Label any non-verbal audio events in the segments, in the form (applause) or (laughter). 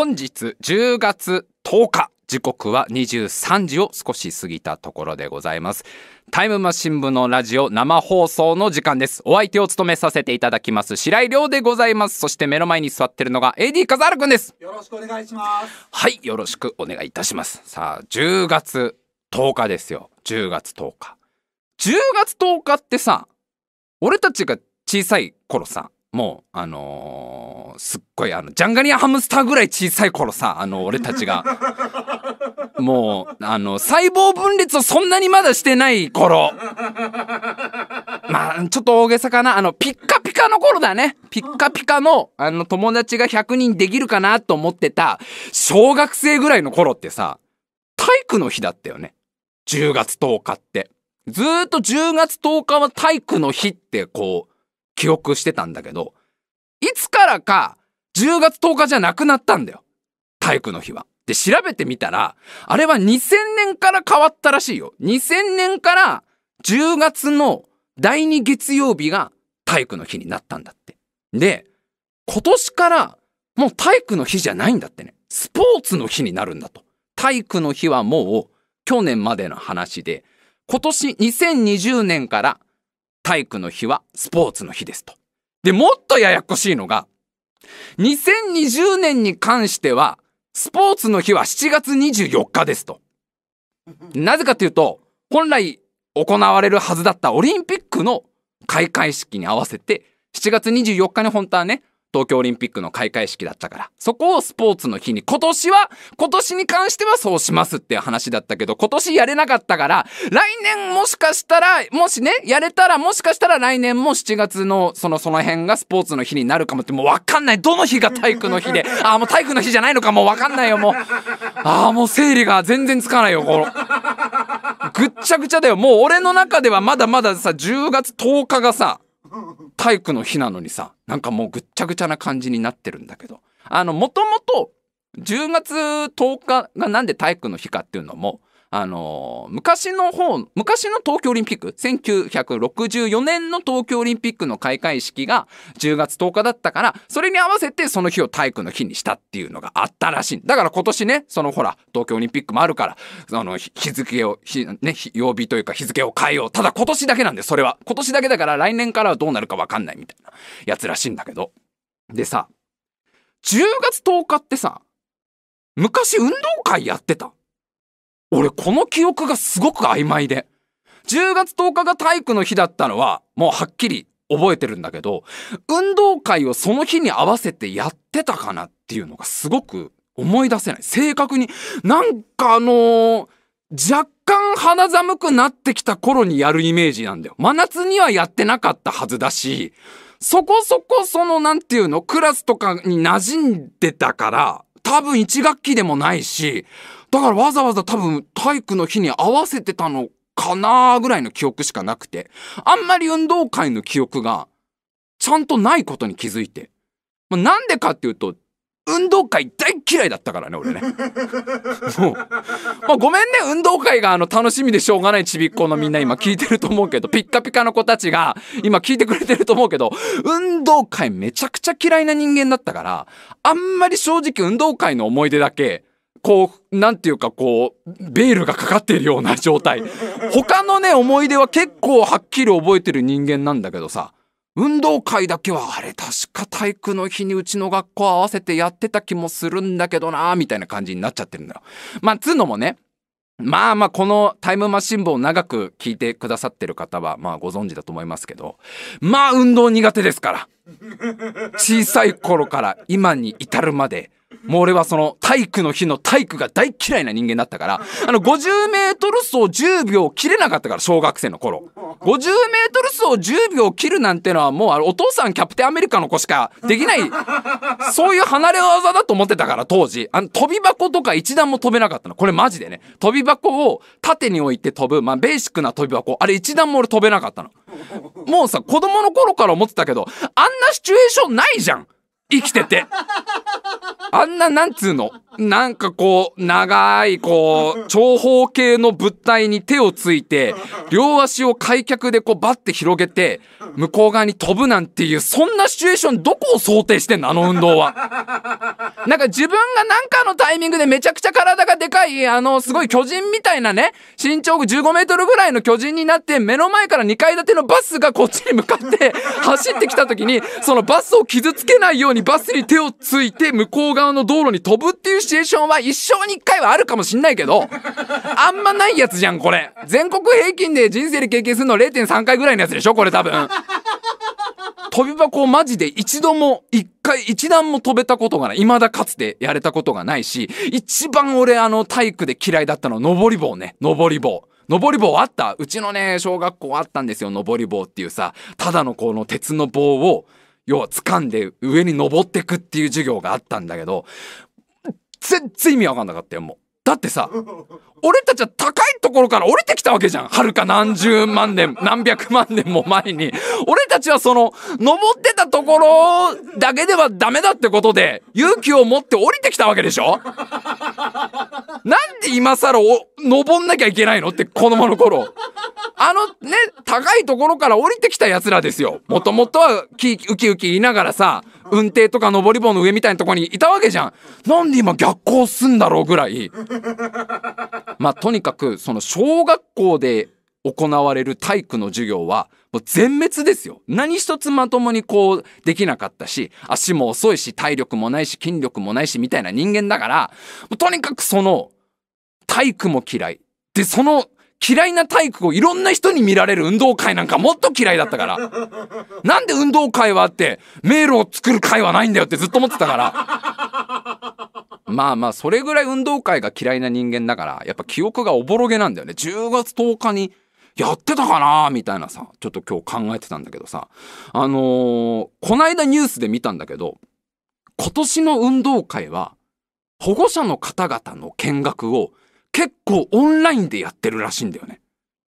本日10月10日時刻は23時を少し過ぎたところでございます。タイムマシン部のラジオ生放送の時間です。お相手を務めさせていただきます白井亮でございます。そして目の前に座ってるのが AD 笠原くんです。よろしくお願いします。はいよろしくお願いいたします。さあ10月10日ですよ。10月10日。10月10日ってさ俺たちが小さい頃さもうあのーすっごいあのジャンガリアンハムスターぐらい小さい頃さあの俺たちが。(laughs) もうあの細胞分裂をそんなにまだしてない頃。まあちょっと大げさかな。あのピッカピカの頃だね。ピッカピカのあの友達が100人できるかなと思ってた小学生ぐらいの頃ってさ体育の日だったよね。10月10日って。ずーっと10月10日は体育の日ってこう記憶してたんだけどいつからか10月10日じゃなくなったんだよ体育の日は。で調べてみたらあれは2000年から変わったらしいよ。2000年から10月の第2月曜日が体育の日になったんだって。で今年からもう体育の日じゃないんだってね。スポーツの日になるんだと。体育の日はもう去年までの話で今年2020年から体育の日はスポーツの日ですと。でもっとややこしいのが2020年に関してはスポーツの日は7月24日ですと。なぜかというと本来行われるはずだったオリンピックの開会式に合わせて7月24日に本当はね東京オリンピックの開会式だったから。そこをスポーツの日に今年は今年に関してはそうしますっていう話だったけど今年やれなかったから来年もしかしたらもしねやれたらもしかしたら来年も7月のそのその辺がスポーツの日になるかもってもう分かんない。どの日が体育の日でああもう体育の日じゃないのかもう分かんないよもう。ああもう整理が全然つかないよこの。ぐっちゃぐちゃだよ。もう俺の中ではまだまださ10月10日がさ体育の日なのにさなんかもうぐっちゃぐちゃな感じになってるんだけど。あのもともと10月10日がなんで体育の日かっていうのもあの昔の方昔の東京オリンピック1964年の東京オリンピックの開会式が10月10日だったからそれに合わせてその日を体育の日にしたっていうのがあったらしいだ。から今年ねそのほら東京オリンピックもあるからあの日付を日ね曜日というか日付を変えよう。ただ今年だけなんでそれは。今年だけだから来年からはどうなるか分かんないみたいなやつらしいんだけど。でさ10月10日ってさ昔運動会やってた？俺この記憶がすごく曖昧で。10月10日が体育の日だったのはもうはっきり覚えてるんだけど運動会をその日に合わせてやってたかなっていうのがすごく思い出せない。正確になんかあのー若干肌寒くなってきた頃にやるイメージなんだよ。真夏にはやってなかったはずだしそこそこそのなんていうのクラスとかに馴染んでたから多分1学期でもないしだからわざわざ多分体育の日に合わせてたのかなぐらいの記憶しかなくてあんまり運動会の記憶がちゃんとないことに気づいて、まあ、なんでかっていうと運動会大嫌いだったからね俺ね。もう、まあ、ごめんね運動会があの楽しみでしょうがないちびっ子のみんな今聞いてると思うけどピッカピカの子たちが今聞いてくれてると思うけど運動会めちゃくちゃ嫌いな人間だったからあんまり正直運動会の思い出だけこうなんていうかこうベールがかかっているような状態。他のね思い出は結構はっきり覚えてる人間なんだけどさ。運動会だけはあれ確か体育の日にうちの学校合わせてやってた気もするんだけどなみたいな感じになっちゃってるんだよ。まあつうのもねまあまあこのタイムマシン部を長く聞いてくださってる方はまあご存知だと思いますけどまあ運動苦手ですから小さい頃から今に至るまでもう俺はその体育の日の体育が大嫌いな人間だったからあの 50m 走10秒切れなかったから小学生の頃。50m 走10秒切るなんてのはもうあお父さんキャプテンアメリカの子しかできないそういう離れ技だと思ってたから当時。あの飛び箱とか一段も飛べなかったの。これマジでね。飛び箱を縦に置いて飛ぶまあベーシックな飛び箱。あれ一段も俺飛べなかったの。もうさ子供の頃から思ってたけどあんなシチュエーションないじゃん。生きてて。あんななんつうの？なんかこう長いこう長方形の物体に手をついて両足を開脚でこうバッて広げて向こう側に飛ぶなんていうそんなシチュエーションどこを想定してんの？あの運動は。なんか自分がなんかのタイミングでめちゃくちゃ体がでかいあのすごい巨人みたいなね身長15メートルぐらいの巨人になって目の前から2階建てのバスがこっちに向かって走ってきた時にそのバスを傷つけないようにバスに手をついて向こう側の道路に飛ぶっていうシチュエーションは一生に一回はあるかもしんないけどあんまないやつじゃんこれ。全国平均で人生で経験するの0.3回ぐらいのやつでしょこれ多分。飛び箱をマジで一度も一回一段も飛べたことがない。未だかつてやれたことがないし一番俺あの体育で嫌いだったの登り棒ね。登り棒。登り棒あった？うちのね小学校あったんですよ登り棒っていうさただのこの鉄の棒を要は掴んで上に登ってくっていう授業があったんだけど全然意味わかんなかったよもう。だってさ (laughs) 俺たちは高いところから降りてきたわけじゃん。はるか何十万年 (laughs) 何百万年も前に。俺たちはその登ってたところだけではダメだってことで勇気を持って降りてきたわけでしょ？なんで今更お登んなきゃいけないのって子供の頃。あのね高いところから降りてきたやつらですよ。もともとはキウキウキ言いながらさ運転とか登り棒の上みたいなとこにいたわけじゃん。なんで今逆行すんだろうぐらい。まあとにかくその小学校で行われる体育の授業はもう全滅ですよ。何一つまともにこうできなかったし足も遅いし体力もないし筋力もないしみたいな人間だからもうとにかくその体育も嫌い。でその嫌いな体育をいろんな人に見られる運動会なんかもっと嫌いだったから。なんで運動会はあって迷路を作る会はないんだよってずっと思ってたから。まあまあそれぐらい運動会が嫌いな人間だからやっぱ記憶がおぼろげなんだよね。10月10日にやってたかなみたいなさちょっと今日考えてたんだけどさあのー、こないだニュースで見たんだけど今年の運動会は保護者の方々の見学を結構オンラインでやってるらしいんだよね。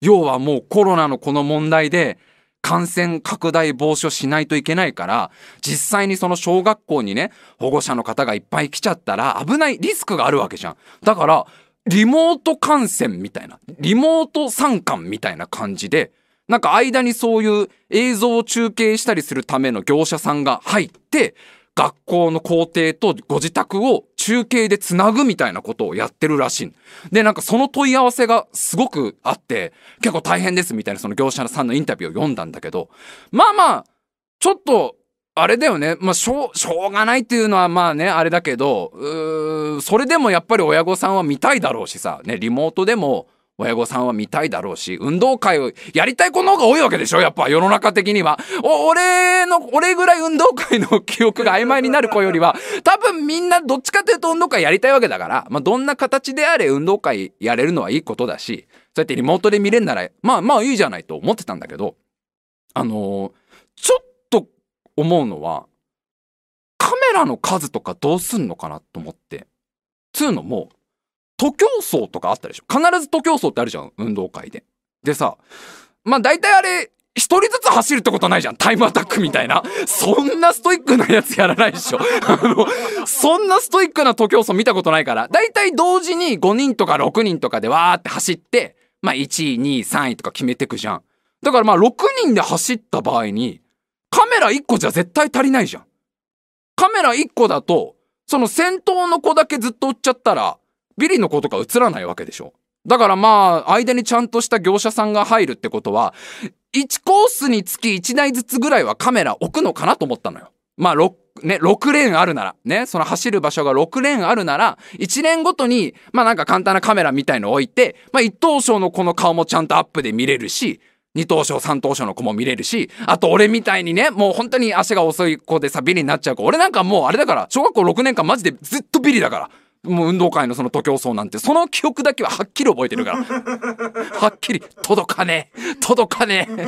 要はもうコロナのこの問題で感染拡大防止をしないといけないから実際にその小学校にね保護者の方がいっぱい来ちゃったら危ないリスクがあるわけじゃん。だからリモート観戦みたいなリモート参観みたいな感じでなんか間にそういう映像を中継したりするための業者さんが入って学校の校庭とご自宅を中継でつなぐみたいなことをやってるらしい。で、なんかその問い合わせがすごくあって、結構大変ですみたいなその業者さんのインタビューを読んだんだけど、まあまあ、ちょっと、あれだよね。まあ、しょう、しょうがないっていうのはまあね、あれだけど、うそれでもやっぱり親御さんは見たいだろうしさ、ね、リモートでも、親御さんは見たいだろうし、運動会をやりたい子の方が多いわけでしょやっぱ世の中的には。お、俺の、俺ぐらい運動会の記憶が曖昧になる子よりは、多分みんなどっちかというと運動会やりたいわけだから、まあどんな形であれ運動会やれるのはいいことだし、そうやってリモートで見れるなら、まあまあいいじゃないと思ってたんだけど、あのー、ちょっと思うのは、カメラの数とかどうすんのかなと思って。つうのも、徒競走とかあったでしょ。必ず徒競走ってあるじゃん運動会で。でさまあ大体あれ一人ずつ走るってことないじゃん。タイムアタックみたいな。そんなストイックなやつやらないでしょ。あのそんなストイックな徒競走見たことないから。大体同時に5人とか6人とかでわーって走ってまあ1位2位3位とか決めてくじゃん。だからまあ6人で走った場合にカメラ1個じゃ絶対足りないじゃんカメラ1個だとその先頭の子だけずっと追っちゃったらビリの子とか映らないわけでしょ。だからまあ、間にちゃんとした業者さんが入るってことは、1コースにつき1台ずつぐらいはカメラ置くのかなと思ったのよ。まあ、6、ね、6レーンあるなら、ね、その走る場所が6レーンあるなら、1レーンごとに、まあなんか簡単なカメラみたいの置いて、まあ1等賞の子の顔もちゃんとアップで見れるし、2等賞3等賞の子も見れるしあと俺みたいにねもう本当に足が遅い子でさビリになっちゃう子俺なんかもうあれだから小学校6年間マジでずっとビリだからもう運動会のその徒競走なんてその記憶だけははっきり覚えてるから。(laughs) はっきり届かねえ届かねえ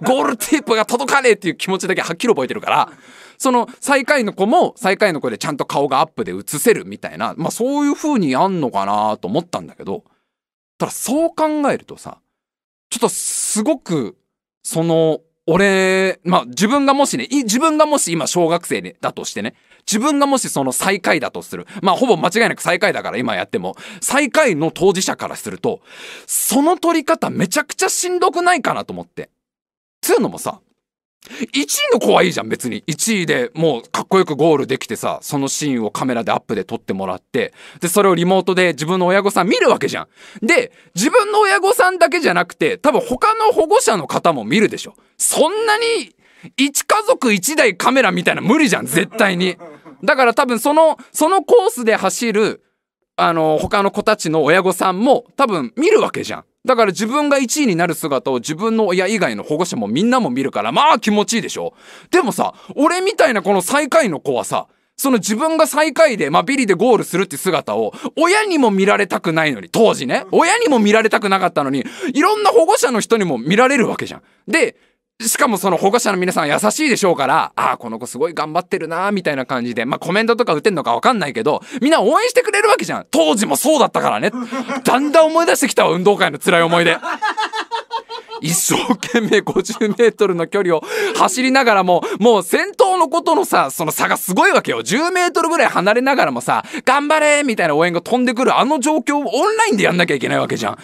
ゴールテープが届かねえっていう気持ちだけはっきり覚えてるからその最下位の子も最下位の子でちゃんと顔がアップで映せるみたいなまあそういう風にやんのかなと思ったんだけどただそう考えるとさちょっとすごくその俺、まあ自分がもしね、自分がもし今小学生だとしてね、自分がもしその最下位だとする。まあほぼ間違いなく最下位だから今やっても、最下位の当事者からすると、その取り方めちゃくちゃしんどくないかなと思って。つうのもさ、1位の子はいいじゃん別に。1位でもうかっこよくゴールできてさそのシーンをカメラでアップで撮ってもらってでそれをリモートで自分の親御さん見るわけじゃん。で自分の親御さんだけじゃなくて多分他の保護者の方も見るでしょ。そんなに1家族1台カメラみたいな無理じゃん絶対に。だから多分そのそのコースで走るあの他の子たちの親御さんも多分見るわけじゃん。だから自分が1位になる姿を自分の親以外の保護者もみんなも見るからまあ気持ちいいでしょでもさ俺みたいなこの最下位の子はさその自分が最下位で、まあ、ビリでゴールするって姿を親にも見られたくないのに当時ね親にも見られたくなかったのにいろんな保護者の人にも見られるわけじゃん。でしかもその保護者の皆さん優しいでしょうから、ああ、この子すごい頑張ってるなみたいな感じで、まあコメントとか打てんのかわかんないけど、みんな応援してくれるわけじゃん。当時もそうだったからね。(laughs) だんだん思い出してきたわ、運動会の辛い思い出。(laughs) 一生懸命50メートルの距離を走りながらも、もう先頭のことのさ、その差がすごいわけよ。10メートルぐらい離れながらもさ、頑張れみたいな応援が飛んでくるあの状況をオンラインでやんなきゃいけないわけじゃん。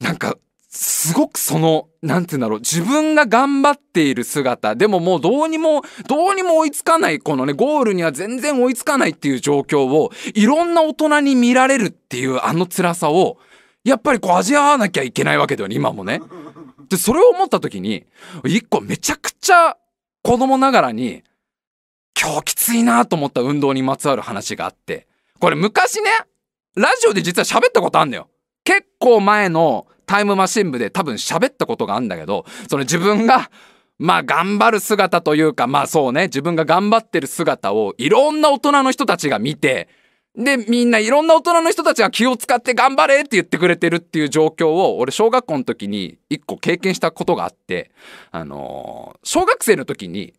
なんか、すごくその、なんて言うんだろう、自分が頑張っている姿、でももうどうにも、どうにも追いつかない、このね、ゴールには全然追いつかないっていう状況を、いろんな大人に見られるっていうあの辛さを、やっぱりこう味わわなきゃいけないわけだよね、今もね。で、それを思った時に、一個めちゃくちゃ子供ながらに、今日きついなと思った運動にまつわる話があって、これ昔ね、ラジオで実は喋ったことあんのよ。結構前のタイムマシン部で多分喋ったことがあるんだけど、その自分が、まあ頑張る姿というか、まあそうね、自分が頑張ってる姿をいろんな大人の人たちが見て、で、みんないろんな大人の人たちが気を使って頑張れって言ってくれてるっていう状況を、俺小学校の時に一個経験したことがあって、あのー、小学生の時に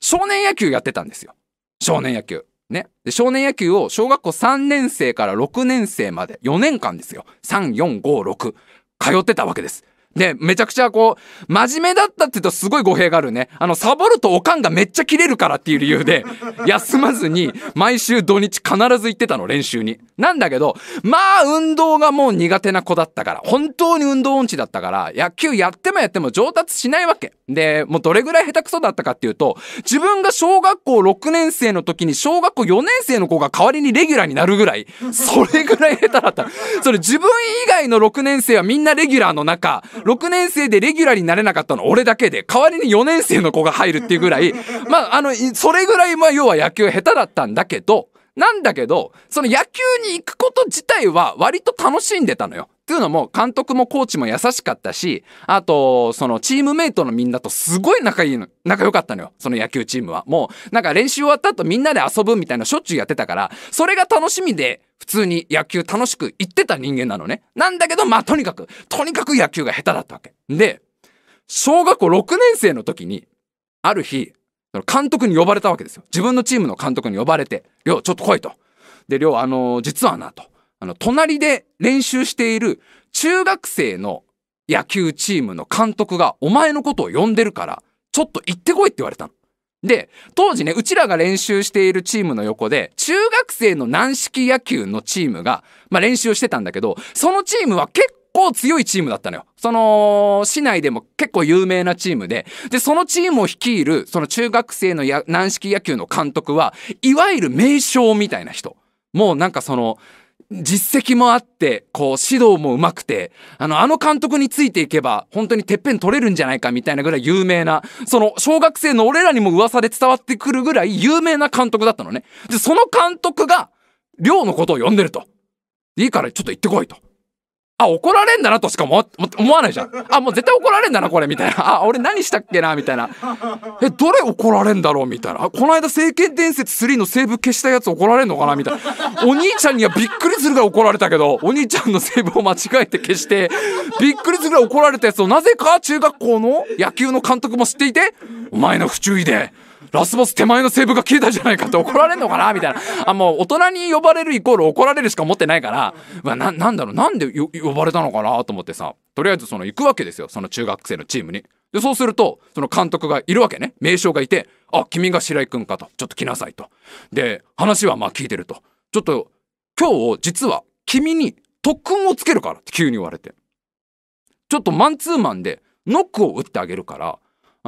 少年野球やってたんですよ。少年野球。ね。で、少年野球を小学校3年生から6年生まで4年間ですよ。3、4、5、6。通ってたわけです。で、めちゃくちゃこう、真面目だったって言うとすごい語弊があるね。あの、サボるとおかんがめっちゃ切れるからっていう理由で、(laughs) 休まずに毎週土日必ず行ってたの、練習に。なんだけど、まあ、運動がもう苦手な子だったから、本当に運動音痴だったから、野球やってもやっても上達しないわけ。で、もうどれぐらい下手くそだったかっていうと、自分が小学校6年生の時に小学校4年生の子が代わりにレギュラーになるぐらい、それぐらい下手だった。それ自分以外の6年生はみんなレギュラーの中、6年生でレギュラーになれなかったの俺だけで、代わりに4年生の子が入るっていうぐらい、(laughs) まあ、あの、それぐらい、まあ、要は野球下手だったんだけど、なんだけど、その野球に行くこと自体は割と楽しんでたのよ。っていうのも、監督もコーチも優しかったし、あと、そのチームメイトのみんなとすごい仲いいの、仲良かったのよ。その野球チームは。もう、なんか練習終わった後みんなで遊ぶみたいなしょっちゅうやってたから、それが楽しみで、普通に野球楽しく行ってた人間なのね。なんだけど、まあとにかく、とにかく野球が下手だったわけ。で、小学校6年生の時に、ある日、監督に呼ばれたわけですよ。自分のチームの監督に呼ばれて、りょう、ちょっと来いと。で、りょう、あのー、実はなと。あの、隣で練習している中学生の野球チームの監督がお前のことを呼んでるから、ちょっと行ってこいって言われたの。で、当時ね、うちらが練習しているチームの横で、中学生の軟式野球のチームが、まあ練習してたんだけど、そのチームは結構強いチームだったのよ。その、市内でも結構有名なチームで、で、そのチームを率いる、その中学生の軟式野球の監督は、いわゆる名将みたいな人。もうなんかその、実績もあって、こう、指導も上手くて、あの、あの監督についていけば、本当にてっぺん取れるんじゃないかみたいなぐらい有名な、その、小学生の俺らにも噂で伝わってくるぐらい有名な監督だったのね。で、その監督が、寮のことを呼んでると。いいからちょっと行ってこいと。あ、怒られんだなとしか思わないじゃん。あ、もう絶対怒られんだな、これ、みたいな。あ、俺何したっけな、みたいな。え、どれ怒られんだろう、みたいな。この間、聖剣伝説3のセーブ消したやつ怒られんのかな、みたいな。お兄ちゃんにはびっくりするぐらい怒られたけど、お兄ちゃんのセーブを間違えて消して、びっくりするぐらい怒られたやつを、なぜか中学校の野球の監督も知っていて、お前の不注意で、ラスボス手前のセーブが消えたじゃないかって怒られんのかな？みたいな。あ、もう大人に呼ばれるイコール怒られるしか思ってないから、うわ、な、なんだろう、なんで呼ばれたのかなと思ってさ、とりあえずその行くわけですよ、その中学生のチームに。でそうするとその監督がいるわけね。名将がいて「あ君が白井君か」と「ちょっと来なさい」と。で話はまあ聞いてると「ちょっと今日実は君に特訓をつけるから」って急に言われて。ちょっとマンツーマンでノックを打ってあげるから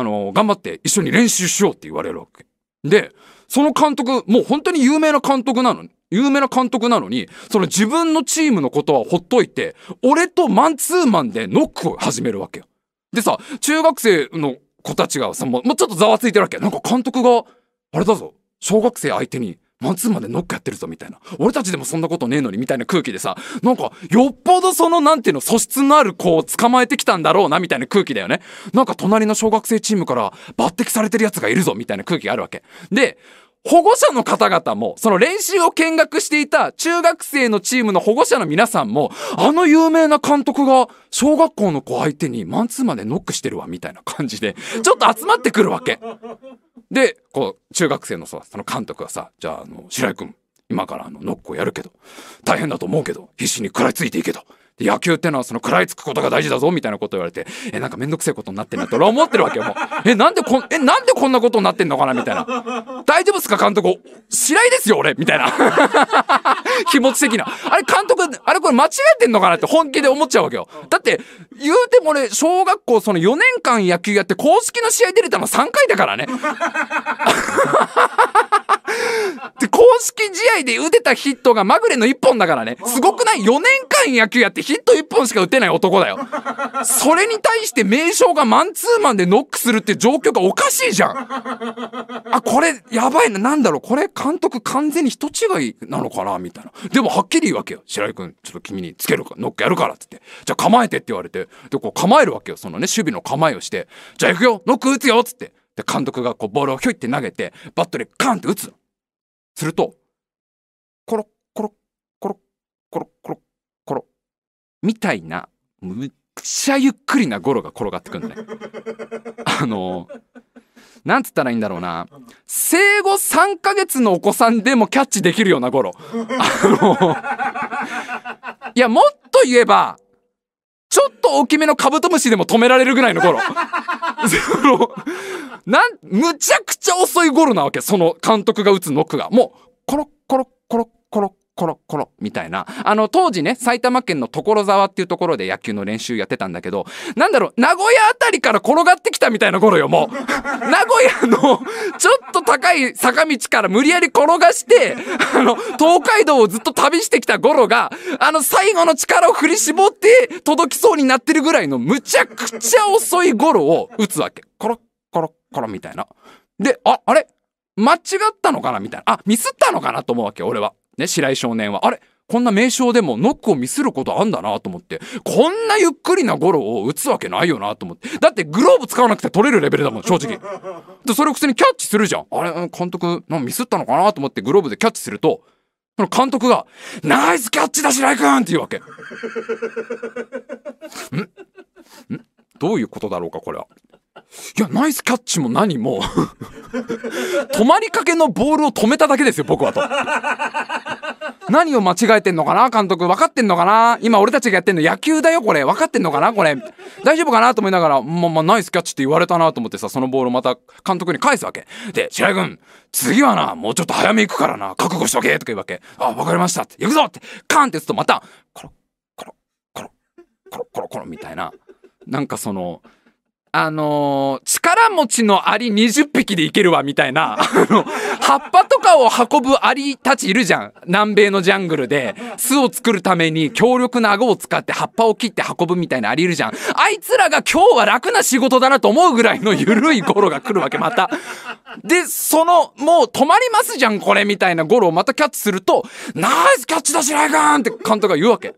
あの頑張って一緒に練習しようって言われるわけ。でその監督もう本当に有名な監督なの有名な監督なのにその自分のチームのことはほっといて俺とマンツーマンでノックを始めるわけよ。でさ中学生の子たちがさもうちょっとざわついてるわけなんか監督があれだぞ小学生相手にマンツーマンでノックやってるぞみたいな。俺たちでもそんなことねえのにみたいな空気でさなんかよっぽどそのなんていうの素質のある子を捕まえてきたんだろうなみたいな空気だよね。なんか隣の小学生チームから抜擢されてるやつがいるぞみたいな空気があるわけ。で保護者の方々も、その練習を見学していた中学生のチームの保護者の皆さんも、あの有名な監督が小学校の子相手にマンツーマンでノックしてるわ、みたいな感じで、ちょっと集まってくるわけ。で、こう、中学生のさ、その監督がさ、じゃあ、あの、白井君、今からあの、ノックをやるけど、大変だと思うけど、必死に食らいついていけと。野球ってのはその食らいつくことが大事だぞみたいなこと言われてえなんかめんどくせえことになってんなと俺は思ってるわけよもう。えなんでこんえなんでこんなことになってんのかなみたいな。大丈夫っすか監督？白井ですよ俺みたいな。(laughs) 気持ち的な。あれ監督あれこれ間違えてんのかなって本気で思っちゃうわけよ。だって言うても俺小学校その4年間野球やって公式の試合出れたの3回だからね。で公式試合で打てたヒットがまぐれの1本だからね。すごくない？4年間野球やってヒット1本しか打てない男だよ。それに対して名将がマンツーマンでノックするって状況がおかしいじゃん。あこれやばいな。なんだろう？これ監督完全に人違いなのかな？みたいな。でもはっきり言うわけよ。白井君ちょっと君につけるかノックやるからっつって。じゃあ構えてって言われて。でこう構えるわけよ。そのね守備の構えをして。じゃあ行くよ。ノック打つよっつって。で監督がこうボールをひょいって投げて。バットでカンって打つのするとコロッコロッコロッコロッコロッコロみたいなむっちゃゆっくりなゴロが転がってくるのねあのなんつったらいいんだろうな。生後3ヶ月のお子さんでもキャッチできるようなゴロあのいやもっと言えばちょっと大きめのカブトムシでも止められるぐらいのゴロ。(laughs) そのなんむちゃくちゃ遅いゴロなわけ。その監督が打つノックが。もうコロッコロッコロッコロッコロコロみたいな。あの当時ね埼玉県の所沢っていうところで野球の練習やってたんだけどなんだろう名古屋あたりから転がってきたみたいなゴロよもう。(laughs) 名古屋のちょっと高い坂道から無理やり転がしてあの東海道をずっと旅してきたゴロがあの最後の力を振り絞って届きそうになってるぐらいのむちゃくちゃ遅いゴロを打つわけ。コロッコロッコロみたいな。でああれ？間違ったのかな？みたいな。あミスったのかな？と思うわけ俺はね白井少年は。あれ？こんな名称でもノックをミスることあんだなと思って。こんなゆっくりなゴロを打つわけないよなと思って。だってグローブ使わなくて取れるレベルだもん正直。でそれを普通にキャッチするじゃん。あれ？監督なんミスったのかなと思ってグローブでキャッチするとその監督が「ナイスキャッチだ白井君!」って言うわけ。ん？ん？どういうことだろうかこれは。いやナイスキャッチも何も。(laughs) 止まりかけのボールを止めただけですよ僕はと。何を間違えてんのかな監督分かってんのかな今俺たちがやってんの野球だよこれ。分かってんのかなこれ。大丈夫かなと思いながらままナイスキャッチって言われたなと思ってさそのボールをまた監督に返すわけ。で白井君次はなもうちょっと早め行くからな覚悟しとけとか言うわけ。あ分かりました。って行くぞってカンって打つとまたコロコロコロコロコロコロみたいな。なんかそのあのー、力持ちのアリ20匹でいけるわみたいな、(laughs) 葉っぱとかを運ぶアリたちいるじゃん。南米のジャングルで巣を作るために強力な顎を使って葉っぱを切って運ぶみたいなアリいるじゃん。あいつらが今日は楽な仕事だなと思うぐらいの緩いゴロが来るわけ、また。で、その、もう止まりますじゃん、これみたいなゴロをまたキャッチすると、ナイスキャッチだ、白井君って監督が言うわけ。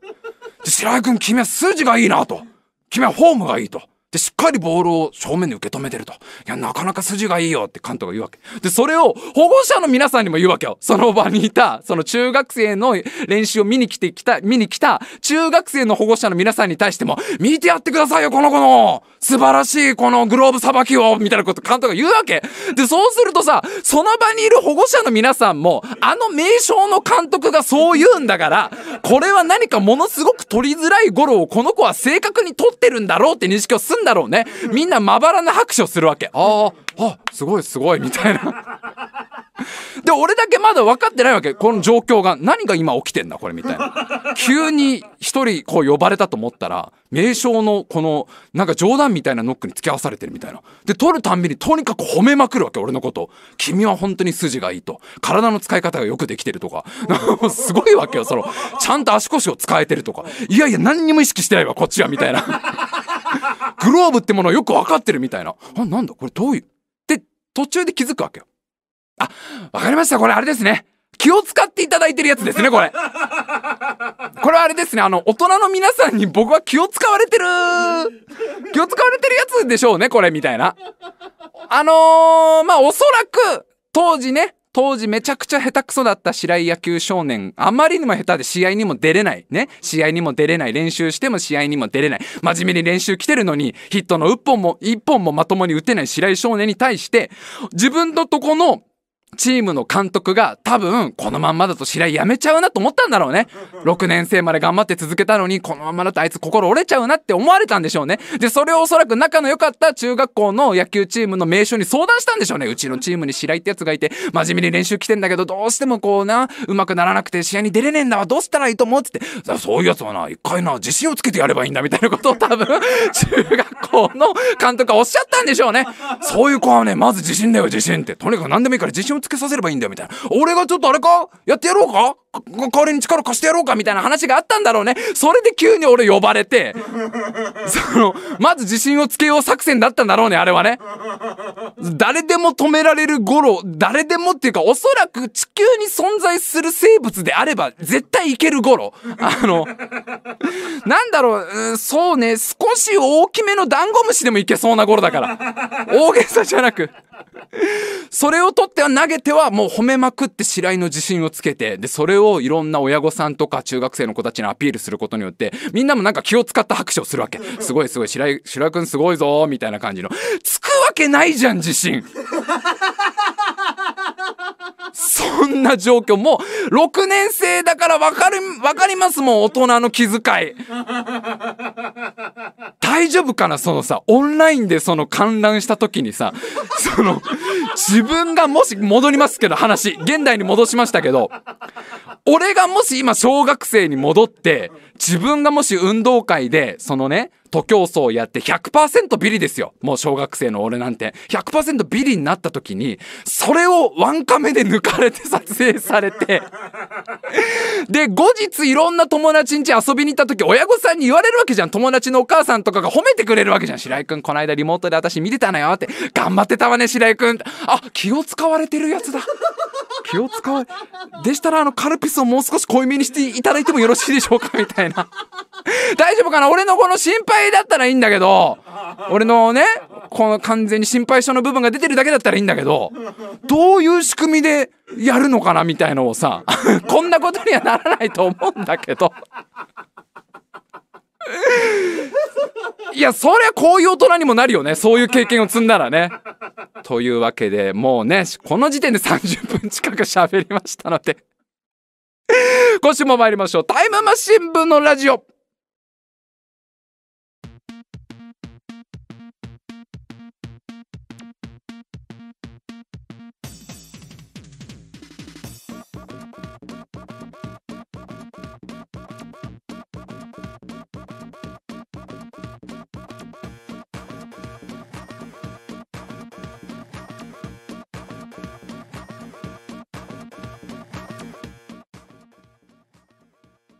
白井君、君は筋がいいなと。君はフォームがいいと。で、しっかりボールを正面に受け止めてると。いや、なかなか筋がいいよって監督が言うわけ。で、それを保護者の皆さんにも言うわけよ。その場にいた、その中学生の練習を見に来てきた、見に来た中学生の保護者の皆さんに対しても、見てやってくださいよ、この子の素晴らしいこのグローブさばきをみたいなこと監督が言うわけ。で、そうするとさ、その場にいる保護者の皆さんも、あの名称の監督がそう言うんだから、これは何かものすごく取りづらいゴロをこの子は正確に取ってるんだろうって認識をすんなんだろうね。みんなまばらな拍手をするわけ。あああすごいすごいみたいな。で俺だけまだ分かってないわけ。この状況が。何が今起きてんだこれみたいな。急に一人こう呼ばれたと思ったら名称のこのなんか冗談みたいなノックに付き合わされてるみたいな。で取るたんびにとにかく褒めまくるわけ俺のこと君は本当に筋がいいと。体の使い方がよくできてるとか。(laughs) すごいわけよそのちゃんと足腰を使えてるとか。いやいや何にも意識してないわこっちはみたいな。グローブってものをよく分かってるみたいな。あなんだこれどういう？で途中で気づくわけよ。あ、わかりました。これあれですね。気を使っていただいてるやつですね、これ。これはあれですね。あの、大人の皆さんに僕は気を使われてる、気を使われてるやつでしょうね、これ、みたいな。あのー、まあ、おそらく、当時ね、当時めちゃくちゃ下手くそだった白井野球少年、あまりにも下手で試合にも出れない。ね。試合にも出れない。練習しても試合にも出れない。真面目に練習来てるのに、ヒットの1本も、1本もまともに打てない白井少年に対して、自分のとこのチームの監督が多分このまんまだと白井やめちゃうなと思ったんだろうね。6年生まで頑張って続けたのにこのままだとあいつ心折れちゃうなって思われたんでしょうね。で、それをおそらく仲の良かった中学校の野球チームの名称に相談したんでしょうね。うちのチームに白井ってやつがいて真面目に練習来てんだけどどうしてもこうな、うまくならなくて試合に出れねえんだわ。どうしたらいいと思うっつって。そういうやつはな、一回な、自信をつけてやればいいんだみたいなことを多分 (laughs) 中学校の監督がおっしゃったんでしょうね。そういう子はね、まず自信だよ自信って。とにかく何でもいいから自信をつけさせればいいんだよみたいな。俺がちょっとあれか？やってやろうか？代わりに力貸してやろうかみたいな話があったんだろうね。それで急に俺呼ばれて、(laughs) その、まず自信をつけよう作戦だったんだろうね、あれはね。誰でも止められる頃、誰でもっていうか、おそらく地球に存在する生物であれば、絶対いける頃。あの、なんだろう、そうね、少し大きめのダンゴムシでもいけそうな頃だから。大げさじゃなく。それを取っては投げてはもう褒めまくって白井の自信をつけてでそれをいろんな親御さんとか中学生の子たちにアピールすることによってみんなもなんか気を使った拍手をするわけ。すごいすごい白井白井君すごいぞみたいな感じの。つくわけないじゃん自信。そんな状況もう6年生だから分かる分かりますもん大人の気遣い。大丈夫かなそのさオンラインでその観覧した時にさその自分がもし戻りますけど話現代に戻しましたけど俺がもし今小学生に戻って自分がもし運動会でそのね徒競走やって100%ビリですよ。もう小学生の俺なんて。100%ビリになった時に、それをワンカメで抜かれて撮影されてで、後日いろんな友達ん家遊びに行った時、親御さんに言われるわけじゃん。友達のお母さんとかが褒めてくれるわけじゃん。白井くん、この間リモートで私見てたのよって。頑張ってたわね、白井くん。あ、気を使われてるやつだ。気を使われ、でしたらあのカルピスをもう少し濃いめにしていただいてもよろしいでしょうか？みたいなな。大丈夫かな？俺のこの心配だったらいいんだけど、俺のね、この完全に心配性の部分が出てるだけだったらいいんだけど、どういう仕組みでやるのかなみたいのをさ、(laughs) こんなことにはならないと思うんだけど。いや、そりゃこういう大人にもなるよね。そういう経験を積んだらね。というわけで、もうね、この時点で30分近く喋りましたので今週も参りましょう。タイムマシン部のラジオ。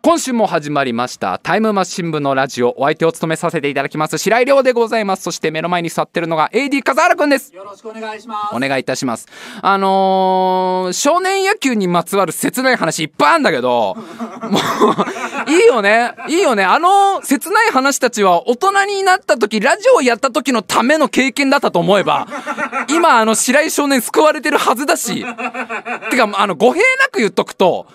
今週も始まりましたタイムマシン部のラジオ。お相手を務めさせていただきます白井亮でございます。そして目の前に座ってるのが AD 笠原くんです。よろしくお願いします。お願いいたします。あのー、少年野球にまつわる切ない話いっぱいあるんだけどもう (laughs) いいよね。いいよね。あの切ない話たちは大人になった時ラジオをやった時のための経験だったと思えば今あの白井少年救われてるはずだし。てかあの語弊なく言っとくと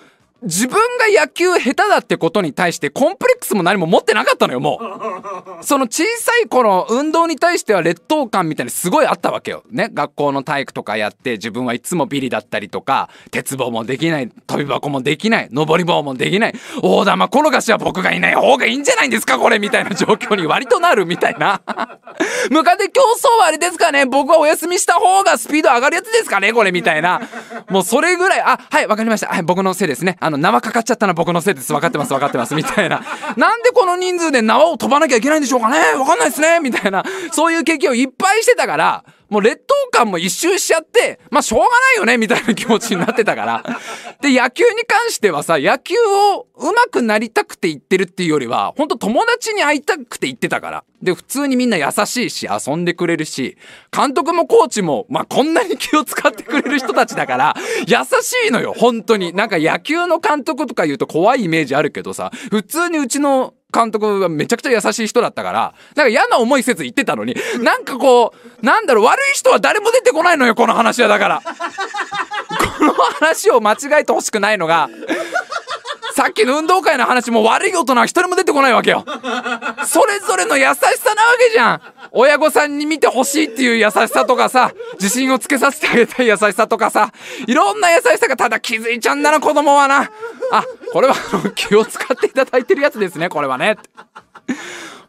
自分が野球下手だってことに対してコンプレックスも何も持ってなかったのよもうその小さい頃運動に対しては劣等感みたいにすごいあったわけよね学校の体育とかやって自分はいつもビリだったりとか鉄棒もできない飛び箱もできない登り棒もできない大玉転がしは僕がいない方がいいんじゃないんですかこれみたいな状況に割となるみたいなムカデ競争はあれですかね僕はお休みした方がスピード上がるやつですかねこれみたいな。もうそれぐらい、あ、はい、わかりました。はい、僕のせいですね。あの、縄かかっちゃったのは僕のせいです。分かってます、分かってます。みたいな。なんでこの人数で縄を飛ばなきゃいけないんでしょうかねわかんないですね。みたいな。そういう経験をいっぱいしてたから、もう劣等感も一周しちゃって、まあしょうがないよね、みたいな気持ちになってたから。(laughs) で、野球に関してはさ、野球を上手くなりたくて言ってるっていうよりは、ほんと友達に会いたくて言ってたから。で、普通にみんな優しいし、遊んでくれるし、監督もコーチも、まあこんなに気を使ってくれる人たちだから、(laughs) 優しいのよ、本当に。なんか野球の監督とか言うと怖いイメージあるけどさ、普通にうちの監督はめちゃくちゃ優しい人だったから、なんか嫌な思いせず言ってたのに、なんかこう、なんだろう、悪い人は誰も出てこないのよ、この話はだから。この話を間違えてほしくないのが、さっきの運動会の話も悪い大人は一人も出てこないわけよ。それぞれの優しさなわけじゃん。親御さんに見てほしいっていう優しさとかさ、自信をつけさせてあげたい優しさとかさ、いろんな優しさがただ気づいちゃうんだな、子供はな。あ、これは (laughs) 気を使っていただいてるやつですね、これはね。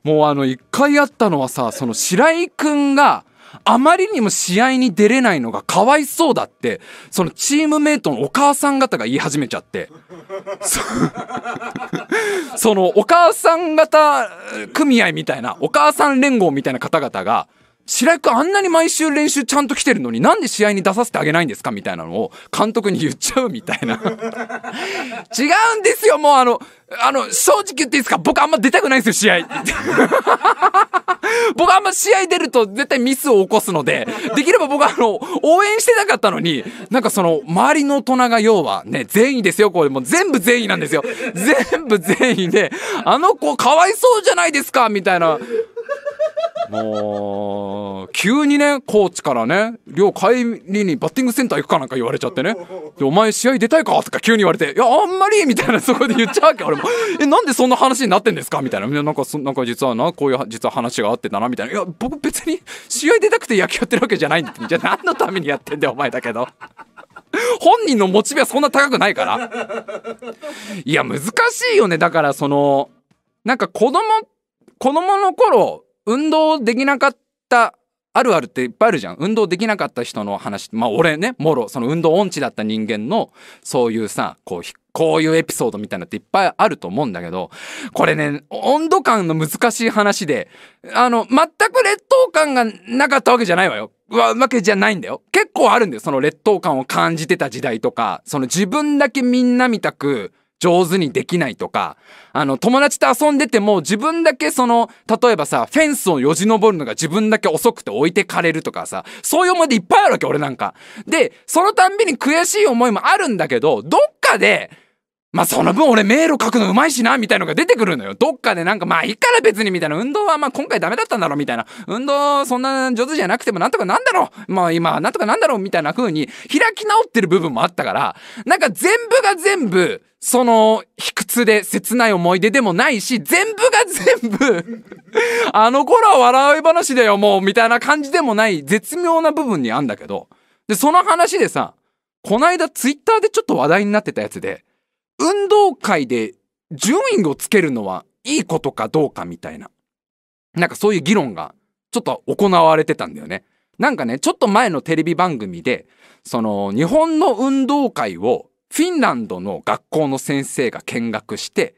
もうあの、一回あったのはさ、その白井くんが、あまりにも試合に出れないのがかわいそうだって、そのチームメイトのお母さん方が言い始めちゃって。そ (laughs) のお母さん方組合みたいな、お母さん連合みたいな方々が、白井君あんなに毎週練習ちゃんと来てるのになんで試合に出させてあげないんですかみたいなのを監督に言っちゃうみたいな。違うんですよもうあの、あの、正直言っていいですか？僕あんま出たくないんですよ、試合。僕あんま試合出ると絶対ミスを起こすので、(laughs) できれば僕はあの、応援してなかったのに、なんかその、周りの大人が要はね、善意ですよ、これもう全部善意なんですよ。全部善意で、あの子かわいそうじゃないですかみたいな。もう、急にね、コーチからね、寮帰りにバッティングセンター行くかなんか言われちゃってね。で、お前試合出たいか？とか急に言われて、いや、あんまりみたいなそこで言っちゃうわけ、俺も。え、なんでそんな話になってんですか？みたいな。なんか、なんか実はな、こういう実は話があってたな、みたいな。いや、僕別に試合出たくて野球やってるわけじゃないんじゃあ何のためにやってんだよ、お前だけど。本人のモチベはそんな高くないから。いや、難しいよね。だから、その、なんか子供、子供の頃、運動できなかったあるあるっていっぱいあるじゃん。運動できなかった人の話。まあ俺ねもろその運動音痴だった人間のそういうさこうこういうエピソードみたいなっていっぱいあると思うんだけどこれね温度感の難しい話であの全く劣等感がなかったわけじゃないわよ。わけじゃないんだよ。結構あるんだよ。その劣等感を感じてた時代とかその自分だけみんなみたく上手にできないとか、あの、友達と遊んでても自分だけその、例えばさ、フェンスをよじ登るのが自分だけ遅くて置いてかれるとかさ、そういう思い出いっぱいあるわけ、俺なんか。で、そのたんびに悔しい思いもあるんだけど、どっかで、まあその分俺迷路書くのうまいしな、みたいのが出てくるのよ。どっかでなんかまあいいから別にみたいな。運動はまあ今回ダメだったんだろうみたいな。運動そんな上手じゃなくてもなんとかなんだろうまあ今なんとかなんだろうみたいな風に開き直ってる部分もあったから、なんか全部が全部、その卑屈で切ない思い出でもないし、全部が全部 (laughs) あの頃は笑い話だよもうみたいな感じでもない絶妙な部分にあんだけど。で、その話でさ、こないだツイッターでちょっと話題になってたやつで、運動会で順位をつけるのはいいことかどうかみたいな。なんかそういう議論がちょっと行われてたんだよね。なんかね、ちょっと前のテレビ番組で、その日本の運動会をフィンランドの学校の先生が見学して、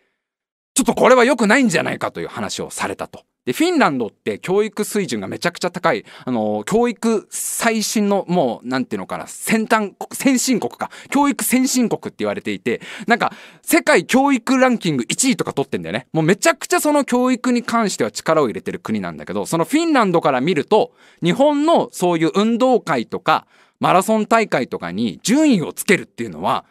ちょっとこれは良くないんじゃないかという話をされたと。で、フィンランドって教育水準がめちゃくちゃ高い、あの、教育最新の、もう、なんていうのかな、先端、先進国か、教育先進国って言われていて、なんか、世界教育ランキング1位とか取ってんだよね。もうめちゃくちゃその教育に関しては力を入れてる国なんだけど、そのフィンランドから見ると、日本のそういう運動会とか、マラソン大会とかに順位をつけるっていうのは、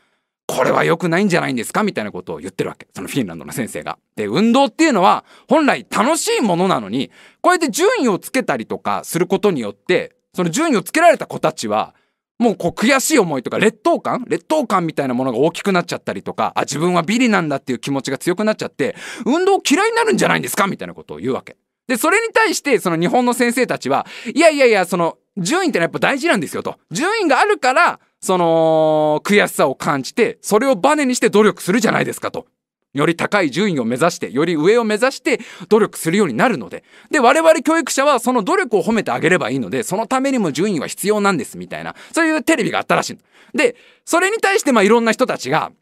これは良くないんじゃないんですか？みたいなことを言ってるわけ。そのフィンランドの先生が。で、運動っていうのは本来楽しいものなのに、こうやって順位をつけたりとかすることによって、その順位をつけられた子たちは、もうこう悔しい思いとか劣等感？劣等感みたいなものが大きくなっちゃったりとか、あ、自分はビリなんだっていう気持ちが強くなっちゃって、運動嫌いになるんじゃないんですか？みたいなことを言うわけ。で、それに対して、その日本の先生たちは、いやいやいや、その、順位ってのはやっぱ大事なんですよと。順位があるから、その悔しさを感じてそれをバネにして努力するじゃないですかと。より高い順位を目指してより上を目指して努力するようになるので。で我々教育者はその努力を褒めてあげればいいのでそのためにも順位は必要なんですみたいなそういうテレビがあったらしいでそれに対してまあいろんな人たちが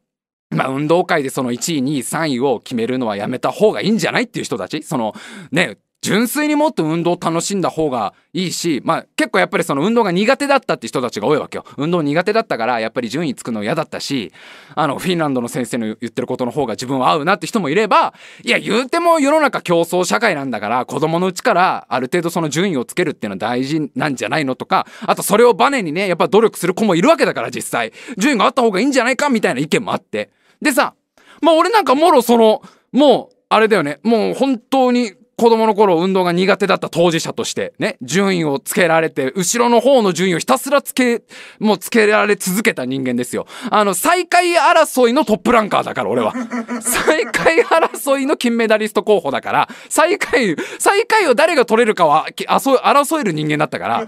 まあ、運動会でその1位、2位、3位を決めるのはやめた方がいいんじゃないっていう人たちそのね純粋にもっと運動を楽しんだ方がいいし、まあ結構やっぱりその運動が苦手だったって人たちが多いわけよ。運動苦手だったからやっぱり順位つくの嫌だったし、あのフィンランドの先生の言ってることの方が自分は合うなって人もいれば、いや言うても世の中競争社会なんだから子供のうちからある程度その順位をつけるっていうのは大事なんじゃないのとか、あとそれをバネにね、やっぱ努力する子もいるわけだから実際。順位があった方がいいんじゃないかみたいな意見もあって。でさ、まあ俺なんかもろその、もうあれだよね、もう本当に子供の頃運動が苦手だった当事者としてね、順位をつけられて、後ろの方の順位をひたすらつけ、もうつけられ続けた人間ですよ。あの、最下位争いのトップランカーだから、俺は。(laughs) 最下位争いの金メダリスト候補だから、最下位、最下位を誰が取れるかは、争える人間だったから。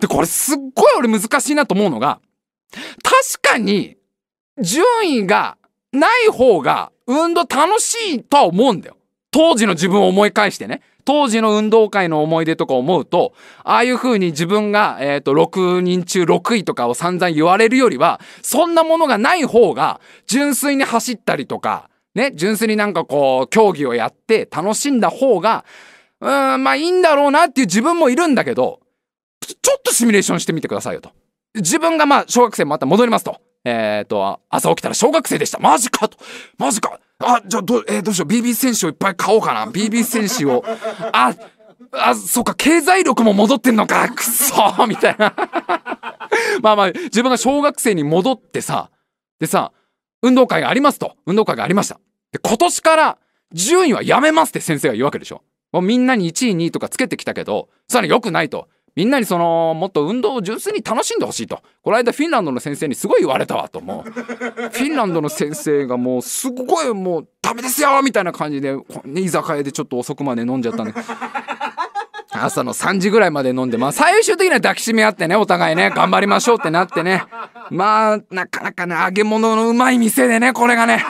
で、これすっごい俺難しいなと思うのが、確かに、順位がない方が運動楽しいとは思うんだよ。当時の自分を思い返してね当時の運動会の思い出とか思うとああいう風に自分が、えーと、6人中6位とかを散々言われるよりはそんなものがない方が純粋に走ったりとかね純粋になんかこう競技をやって楽しんだ方がうんまあいいんだろうなっていう自分もいるんだけどちょっとシミュレーションしてみてくださいよと。自分がまあ小学生また戻りますと。えっ、と朝起きたら小学生でした。マジかと。マジか。あ、じゃあど、えー、どうしよう。BB 選手をいっぱい買おうかな。BB 選手を。あ、あ、そっか、経済力も戻ってんのか。くそーみたいな。(laughs) まあまあ、自分が小学生に戻ってさ、でさ、運動会がありますと。運動会がありました。で、今年から順位はやめますって先生が言うわけでしょ。もうみんなに1位、2位とかつけてきたけど、さらに良くないと。みんなにそのもっと運動を純粋に楽しんでほしいと。この間フィンランドの先生にすごい言われたわと思う。(laughs) フィンランドの先生がもうすごいもうダメですよみたいな感じで、ね、居酒屋でちょっと遅くまで飲んじゃったんで。(laughs) 朝の3時ぐらいまで飲んでまあ最終的には抱きしめ合ってねお互いね頑張りましょうってなってね。まあなかなかね揚げ物のうまい店でねこれがね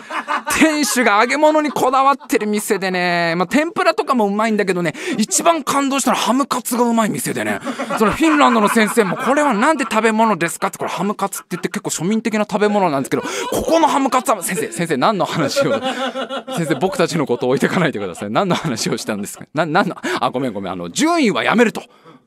店主が揚げ物にこだわってる店でね、まあ、天ぷらとかもうまいんだけどね、一番感動したのはハムカツがうまい店でね、そのフィンランドの先生も、これはなんで食べ物ですか？って、これハムカツって言って結構庶民的な食べ物なんですけど、ここのハムカツは、先生、先生何の話を、先生僕たちのことを置いてかないでください。何の話をしたんですか？な、なんの、あ、ごめんごめん、あの、順位はやめると。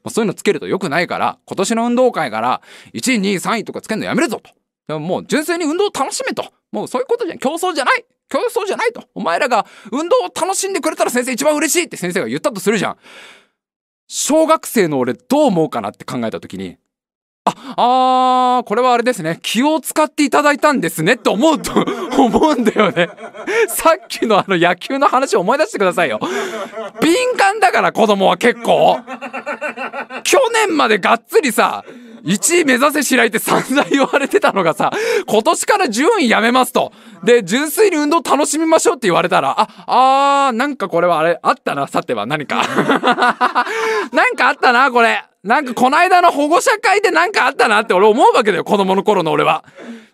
そういうのつけると良くないから、今年の運動会から1位、2位、3位とかつけるのやめるぞと。ももう純粋に運動を楽しめと。もうそういうことじゃん。競争じゃない。競争じゃないと。お前らが運動を楽しんでくれたら先生一番嬉しいって先生が言ったとするじゃん。小学生の俺どう思うかなって考えた時に、あ、あー、これはあれですね。気を使っていただいたんですねって思うと、(laughs) 思うんだよね。さっきのあの野球の話を思い出してくださいよ。敏感だから子供は結構。去年までがっつりさ、1位目指せ白井って散々言われてたのがさ、今年から順位やめますと。で、純粋に運動楽しみましょうって言われたら、あ、あー、なんかこれはあれ、あったな、さては何か。(laughs) なんかあったな、これ。なんかこの間の保護者会でなんかあったなって俺思うわけだよ、子供の頃の俺は。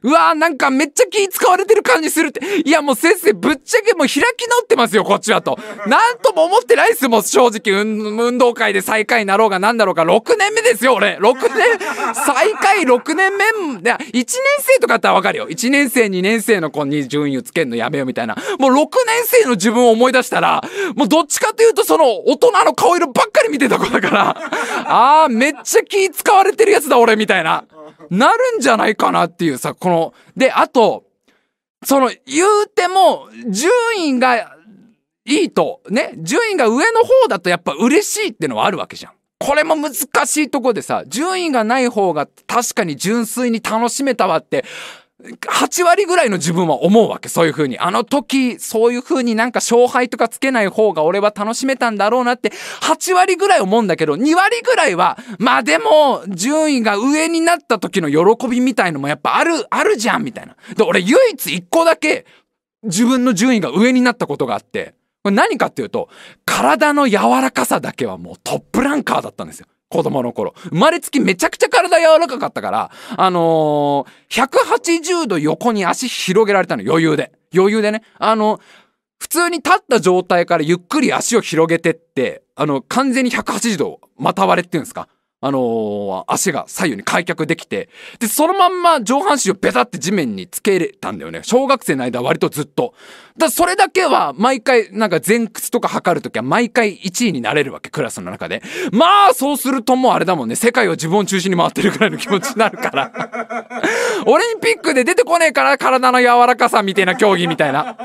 うわーなんかめっちゃ気使われてる感じするって。いやもう先生ぶっちゃけもう開き直ってますよ、こっちはと。(laughs) なんとも思ってないっすもん、正直。運動会で最下位になろうがなんだろうか。6年目ですよ、俺。6年、最下位6年目、1年生とかだったらわかるよ。1年生、2年生の子に順位をつけるのやめようみたいな。もう6年生の自分を思い出したら、もうどっちかというとその大人の顔色ばっかり見てた子だから、あーめっちゃ気使われてるやつだ俺みたいな。なるんじゃないかなっていうさ、この、で、あと、その、言うても、順位がいいと、ね、順位が上の方だとやっぱ嬉しいってのはあるわけじゃん。これも難しいとこでさ、順位がない方が確かに純粋に楽しめたわって8割ぐらいの自分は思うわけ、そういう風に。あの時、そういう風になんか勝敗とかつけない方が俺は楽しめたんだろうなって、8割ぐらい思うんだけど、2割ぐらいは、まあでも、順位が上になった時の喜びみたいのもやっぱある、あるじゃん、みたいな。で、俺唯一1個だけ、自分の順位が上になったことがあって、これ何かっていうと、体の柔らかさだけはもうトップランカーだったんですよ。子供の頃。生まれつきめちゃくちゃ体柔らかかったから、あのー、180度横に足広げられたの、余裕で。余裕でねあの普通に立った状態からゆっくり足を広げてってあの完全に180度また割れっていうんですかあのー、足が左右に開脚できて、で、そのまんま上半身をベタって地面につけれたんだよね。小学生の間割とずっと。だそれだけは毎回、なんか前屈とか測るときは毎回1位になれるわけ、クラスの中で。まあ、そうするともうあれだもんね。世界を自分を中心に回ってるぐらいの気持ちになるから。(laughs) オリンピックで出てこねえから体の柔らかさみたいな競技みたいな。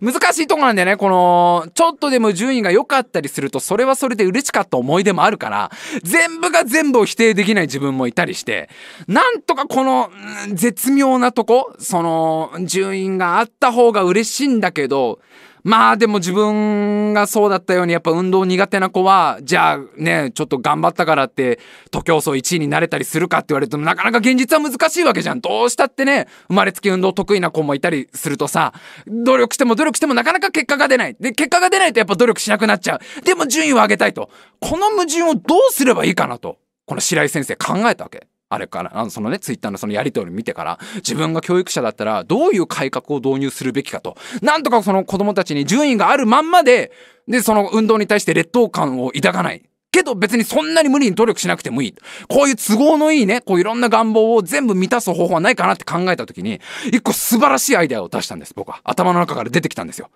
難しいとこなんだよね。この、ちょっとでも順位が良かったりすると、それはそれで嬉しかった思い出もあるから、全部が全部を否定できない自分もいたりして、なんとかこの、絶妙なとこ、その、順位があった方が嬉しいんだけど、まあでも自分がそうだったようにやっぱ運動苦手な子はじゃあねちょっと頑張ったからって徒競走1位になれたりするかって言われるとなかなか現実は難しいわけじゃん。どうしたってね生まれつき運動得意な子もいたりするとさ努力しても努力してもなかなか結果が出ない。で結果が出ないとやっぱ努力しなくなっちゃう。でも順位を上げたいと。この矛盾をどうすればいいかなとこの白井先生考えたわけ。あれから、あの、そのね、ツイッターのそのやり取り見てから、自分が教育者だったら、どういう改革を導入するべきかと。なんとかその子供たちに順位があるまんまで、で、その運動に対して劣等感を抱かない。けど別にそんなに無理に努力しなくてもいい。こういう都合のいいね、こういろんな願望を全部満たす方法はないかなって考えた時に、一個素晴らしいアイデアを出したんです、僕は。頭の中から出てきたんですよ。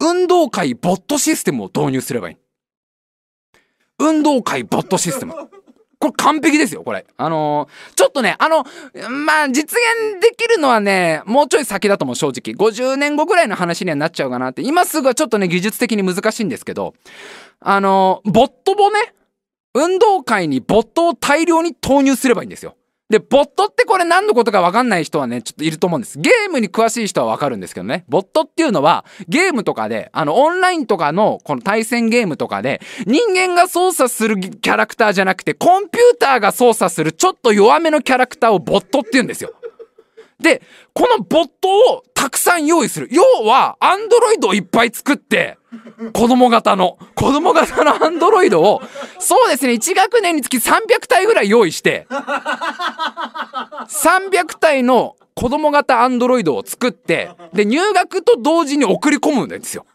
運動会ボットシステムを導入すればいい。運動会ボットシステム。これ完璧ですよ、これ。あのー、ちょっとね、あの、まあ、実現できるのはね、もうちょい先だと思う、正直。50年後ぐらいの話にはなっちゃうかなって。今すぐはちょっとね、技術的に難しいんですけど、あのー、ボットボね、運動会にボットを大量に投入すればいいんですよ。で、ボットってこれ何のことか分かんない人はね、ちょっといると思うんです。ゲームに詳しい人は分かるんですけどね。ボットっていうのは、ゲームとかで、あの、オンラインとかの、この対戦ゲームとかで、人間が操作するキャラクターじゃなくて、コンピューターが操作するちょっと弱めのキャラクターをボットって言うんですよ。で、このボットをたくさん用意する。要は、アンドロイドをいっぱい作って、子供型の、子供型のアンドロイドを、そうですね、1学年につき300体ぐらい用意して、300体の子供型アンドロイドを作って、で、入学と同時に送り込むんですよ。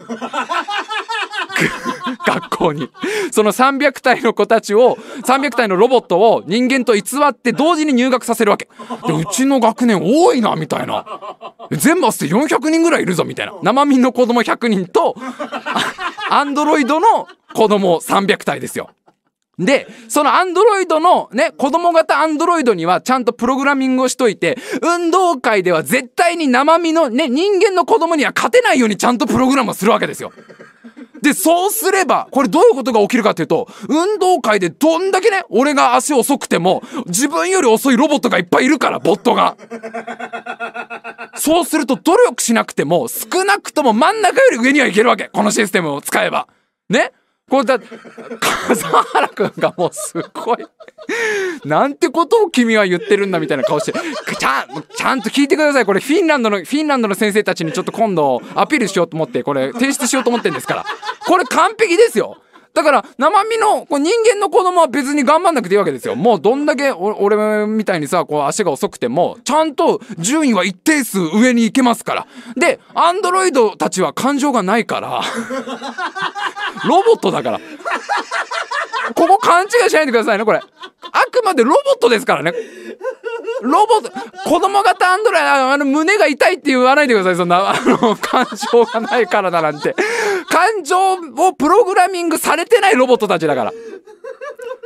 (laughs) 学校に。その300体の子たちを、300体のロボットを人間と偽って同時に入学させるわけ。で、うちの学年多いな、みたいな。全部合わせて400人ぐらいいるぞ、みたいな。生身の子供100人と、アンドロイドの子供300体ですよ。で、そのアンドロイドのね、子供型アンドロイドにはちゃんとプログラミングをしといて、運動会では絶対に生身のね、人間の子供には勝てないようにちゃんとプログラムをするわけですよ。で、そうすれば、これどういうことが起きるかっていうと、運動会でどんだけね、俺が足遅くても、自分より遅いロボットがいっぱいいるから、ボットが。そうすると努力しなくても、少なくとも真ん中より上にはいけるわけ。このシステムを使えば。ね？これだ、笠原くんがもうすごいなんてことを君は言ってるんだみたいな顔して、ちゃん、ちゃんと聞いてください。これフィンランドの、フィンランドの先生たちにちょっと今度アピールしようと思って、これ提出しようと思ってんですから。これ完璧ですよ。だから生身のこう人間の子供は別に頑張んなくていいわけですよ。もうどんだけ俺みたいにさこう足が遅くてもちゃんと順位は一定数上に行けますから。でアンドロイドたちは感情がないからロボットだから。ここ勘違いしないでくださいねこれ。あくまでロボットですからね。ロボット、子供型アンドロイド、あの、胸が痛いって言わないでください。そんな、あの、感情がないからだなんて。感情をプログラミングされてないロボットたちだから。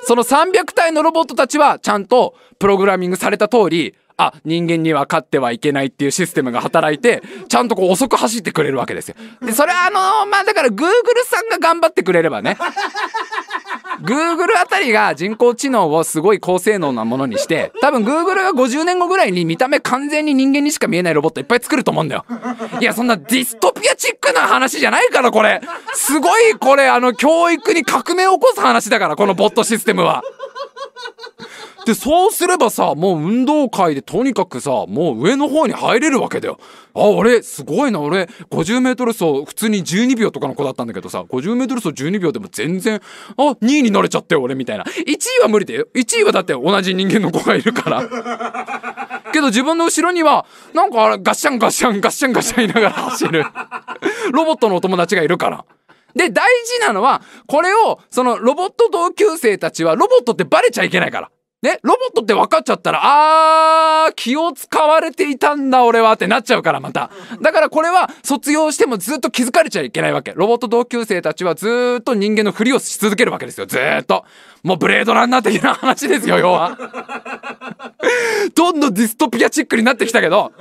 その300体のロボットたちは、ちゃんとプログラミングされた通り、あ、人間には勝ってはいけないっていうシステムが働いて、ちゃんとこう遅く走ってくれるわけですよ。で、それはあのー、まあ、だから Google さんが頑張ってくれればね。Google あたりが人工知能をすごい高性能なものにして、多分 Google が50年後ぐらいに見た目完全に人間にしか見えないロボットいっぱい作ると思うんだよ。いや、そんなディストピアチックな話じゃないから、これ。すごい、これ、あの、教育に革命を起こす話だから、このボットシステムは。でそうすればさもう運動会でとにかくさもう上の方に入れるわけだよ。あ俺すごいな。俺 50m 走普通に12秒とかの子だったんだけどさ 50m 走12秒でも全然あ2位になれちゃったよ俺みたいな。1位は無理だよ。1位はだって同じ人間の子がいるから。(laughs) けど自分の後ろにはなんかあれガッシャンガッシャンガッシャンガッシャン言いながら走る。ロボットのお友達がいるから。で大事なのはこれをそのロボット同級生たちはロボットってバレちゃいけないから。ね、ロボットって分かっちゃったら、あー、気を使われていたんだ俺はってなっちゃうからまた。だからこれは卒業してもずっと気づかれちゃいけないわけ。ロボット同級生たちはずっと人間のふりをし続けるわけですよ。ずっと。もうブレードランナー的な話ですよ、要は。(laughs) どんどんディストピアチックになってきたけど、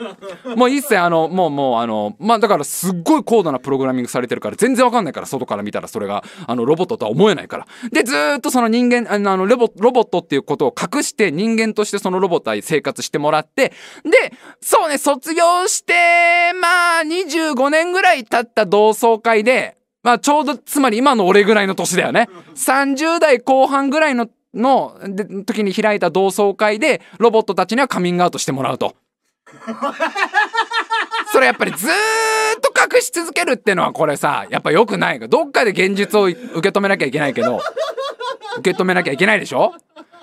もう一切あの、もうもうあの、まあだからすっごい高度なプログラミングされてるから全然わかんないから、外から見たらそれがあのロボットとは思えないから。で、ずっとその人間、あの、あのロボロボットっていうことを隠して人間としてそのロボットは生活してもらって、で、そうね、卒業して、まあ25年ぐらい経った同窓会で、まあちょうどつまり今の俺ぐらいの年だよね。30代後半ぐらいのの時に開いた同窓会でロボットたちにはカミングアウトしてもらうと。(laughs) それやっぱりずーっと隠し続けるってのはこれさやっぱ良くないどっかで現実を受け止めなきゃいけないけど受け止めなきゃいけないでしょ？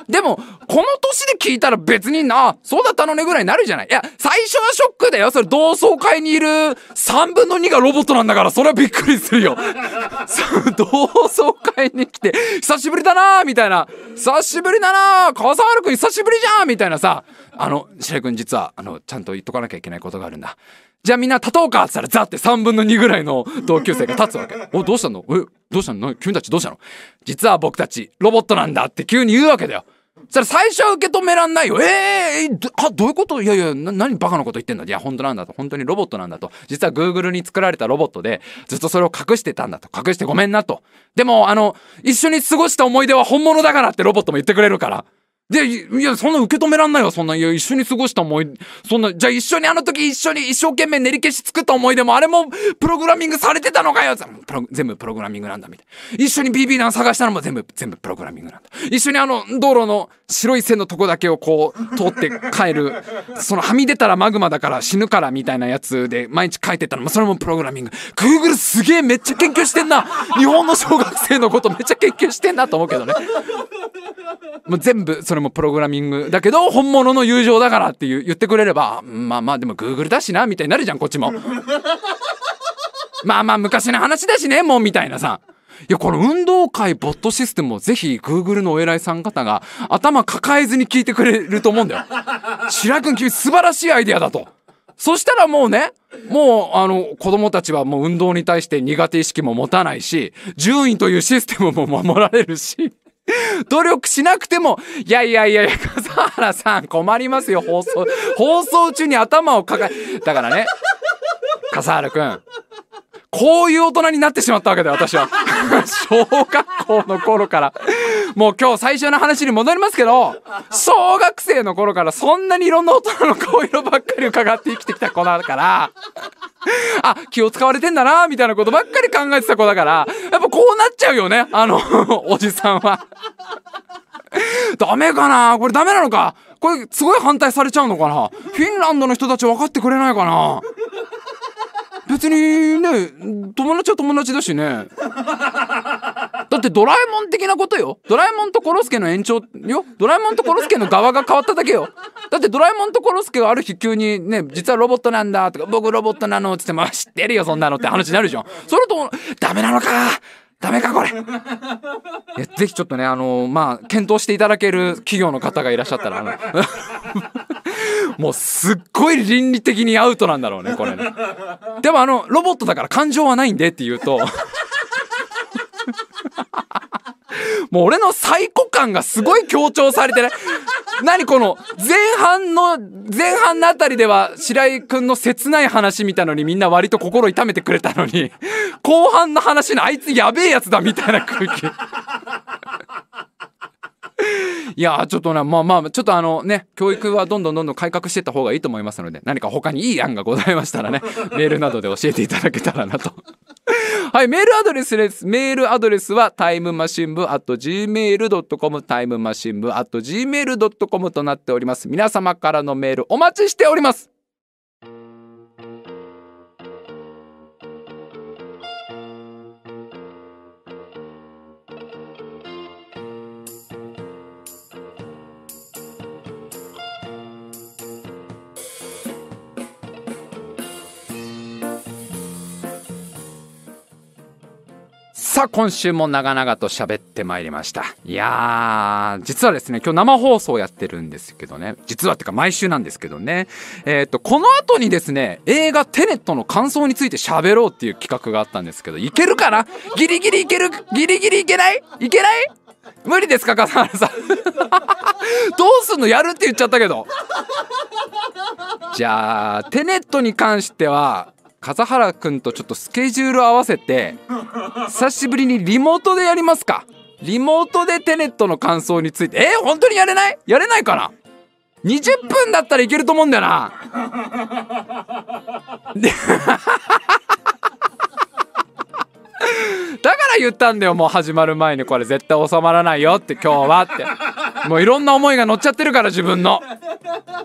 でも、この年で聞いたら別にな、そうだったのねぐらいになるじゃない。いや、最初はショックだよ。それ同窓会にいる3分の2がロボットなんだから、それはびっくりするよ。(laughs) 同窓会に来て、久しぶりだなみたいな。久しぶりだな笠原くん久しぶりじゃんみたいなさ。あの、白井くん実は、あの、ちゃんと言っとかなきゃいけないことがあるんだ。じゃあみんな立とうかっつったらザって3分の2ぐらいの同級生が立つわけ。お、どうしたの？え、どうしたの？君たちどうしたの？実は僕たちロボットなんだって急に言うわけだよ。それ最初は受け止めらんないよ。ええー、あ、どういうこと？いやいや、な、何バカなこと言ってんだ？いや、本当なんだと。本当にロボットなんだと。実は Google に作られたロボットで、ずっとそれを隠してたんだと。隠してごめんなと。でも、あの、一緒に過ごした思い出は本物だからってロボットも言ってくれるから。で、いや、そんな受け止めらんないよ、そんな。いや、一緒に過ごした思い、そんな、じゃあ一緒にあの時一緒に一生懸命練り消し作った思い出も、あれもプログラミングされてたのかよ全部プログラミングなんだ、みたいな。一緒に BB 弾探したのも全部、全部プログラミングなんだ。一緒にあの、道路の白い線のとこだけをこう、通って帰る、そのはみ出たらマグマだから死ぬからみたいなやつで毎日書いてたのも、それもプログラミング。Google すげえめっちゃ研究してんな日本の小学生のことめっちゃ研究してんなと思うけどね。もう全部、それもプログラミングだけど本物の友情だからっていう言ってくれればまあまあでも Google だしなみたいになるじゃんこっちも。まあまあ昔の話だしねもうみたいなさ。いやこの運動会ボットシステムをぜひ Google のお偉いさん方が頭抱えずに聞いてくれると思うんだよ。白君君素晴らしいアイデアだと。そしたらもうねもうあの子供たちはもう運動に対して苦手意識も持たないし順位というシステムも守られるし。(laughs) 努力しなくても、いやいやいやいや、笠原さん困りますよ、放送。放送中に頭を抱え、だからね、笠原くん。こういう大人になってしまったわけだよ、私は。(laughs) 小学校の頃から。もう今日最初の話に戻りますけど、小学生の頃からそんなにいろんな大人の顔色ばっかり伺って生きてきた子だから、あ、気を使われてんだな、みたいなことばっかり考えてた子だから、やっぱこうなっちゃうよね、あの、おじさんは。ダメかな？これダメなのか？これすごい反対されちゃうのかな？フィンランドの人たち分かってくれないかな？別にね友達は友達だしね。だってドラえもん的なことよ。ドラえもんとコロスケの延長よ。ドラえもんとコロスケの側が変わっただけよ。だってドラえもんとコロスケがある日急にね実はロボットなんだ。とか僕ロボットなのっつってまあ知ってるよそんなのって話になるじゃん。それとダメなのか？ダメかこれ。ぜひちょっとねあのまあ検討していただける企業の方がいらっしゃったらあの (laughs) もうすっごい倫理的にアウトなんだろうねこれね。でもあのロボットだから感情はないんでって言うと (laughs) もう俺の最古感がすごい強調されてね何この前半の前半のあたりでは白井君の切ない話見たのにみんな割と心痛めてくれたのに後半の話のあいつやべえやつだみたいな空気。いやちょっとねまあまあちょっとあのね教育はどんどんどんどん改革していった方がいいと思いますので何か他にいい案がございましたらねメールなどで教えていただけたらなと。はいメールアドレスです。メールアドレスはタイムマシン部 at gmail.com タイムマシン部 at gmail.com となっております。皆様からのメールお待ちしております。さあ今週も長々と喋ってまいりました。いやー実はですね今日生放送やってるんですけどね。実はってか毎週なんですけどね。えっ、とこの後にですね映画テネットの感想について喋ろうっていう企画があったんですけどいけるかな？ギリギリいける？ギリギリいけない？いけない？無理ですか？笠原さん。(laughs) どうすんの？やるって言っちゃったけど。じゃあテネットに関しては笠原くんとちょっとスケジュール合わせて久しぶりにリモートでやりますか。リモートでテネットの感想について。えー、本当にやれない？やれないかな？20分だったらいけると思うんだよな。だから言ったんだよもう始まる前にこれ絶対収まらないよって今日はって。もういろんな思いが乗っちゃってるから自分の。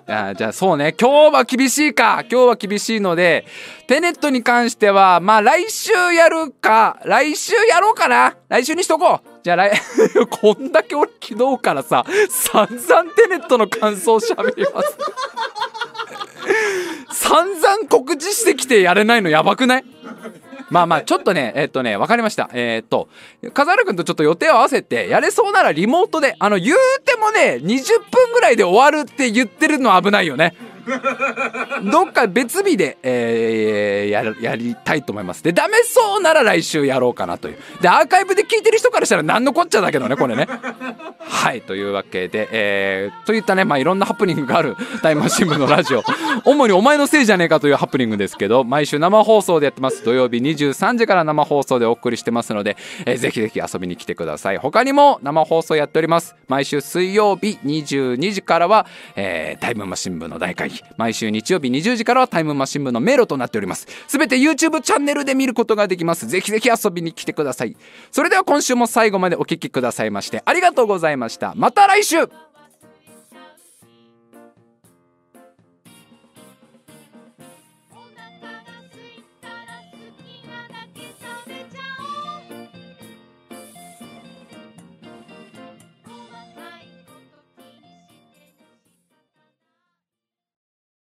いやじゃあそうね。今日は厳しいか。今日は厳しいのでテネットに関してはまあ来週やるか来週やろうかな。来週にしとこう。じゃあ来 (laughs) こんだけ俺昨日からさ散々テネットの感想喋ります。散々告知してきてやれないのやばくない？まあまあちょっとねえっとね分かりました。えーっと風原君とちょっと予定を合わせてやれそうならリモートであの言うてもね20分ぐらいで終わるって言ってるのは危ないよね。(laughs) どっか別日で、えーややりたいと思います。でダメそうなら来週やろうかなという。でアーカイブで聞いてる人からしたら何のこっちゃだけどねこれね。(laughs) はいというわけで、えーといったねまあいろんなハプニングがあるタイムマシン部のラジオ。(laughs) 主にお前のせいじゃねえかというハプニングですけど毎週生放送でやってます。土曜日23時から生放送でお送りしてますので、えーぜひぜひ遊びに来てください。他にも生放送やっております。毎週水曜日22時からは、えータイムマシン部の大会。毎週日曜日20時からはタイムマシン部の迷路となっております。すべて YouTube チャンネルで見ることができます。ぜひぜひ遊びに来てください。それでは今週も最後までお聴きくださいましてありがとうございました。また来週!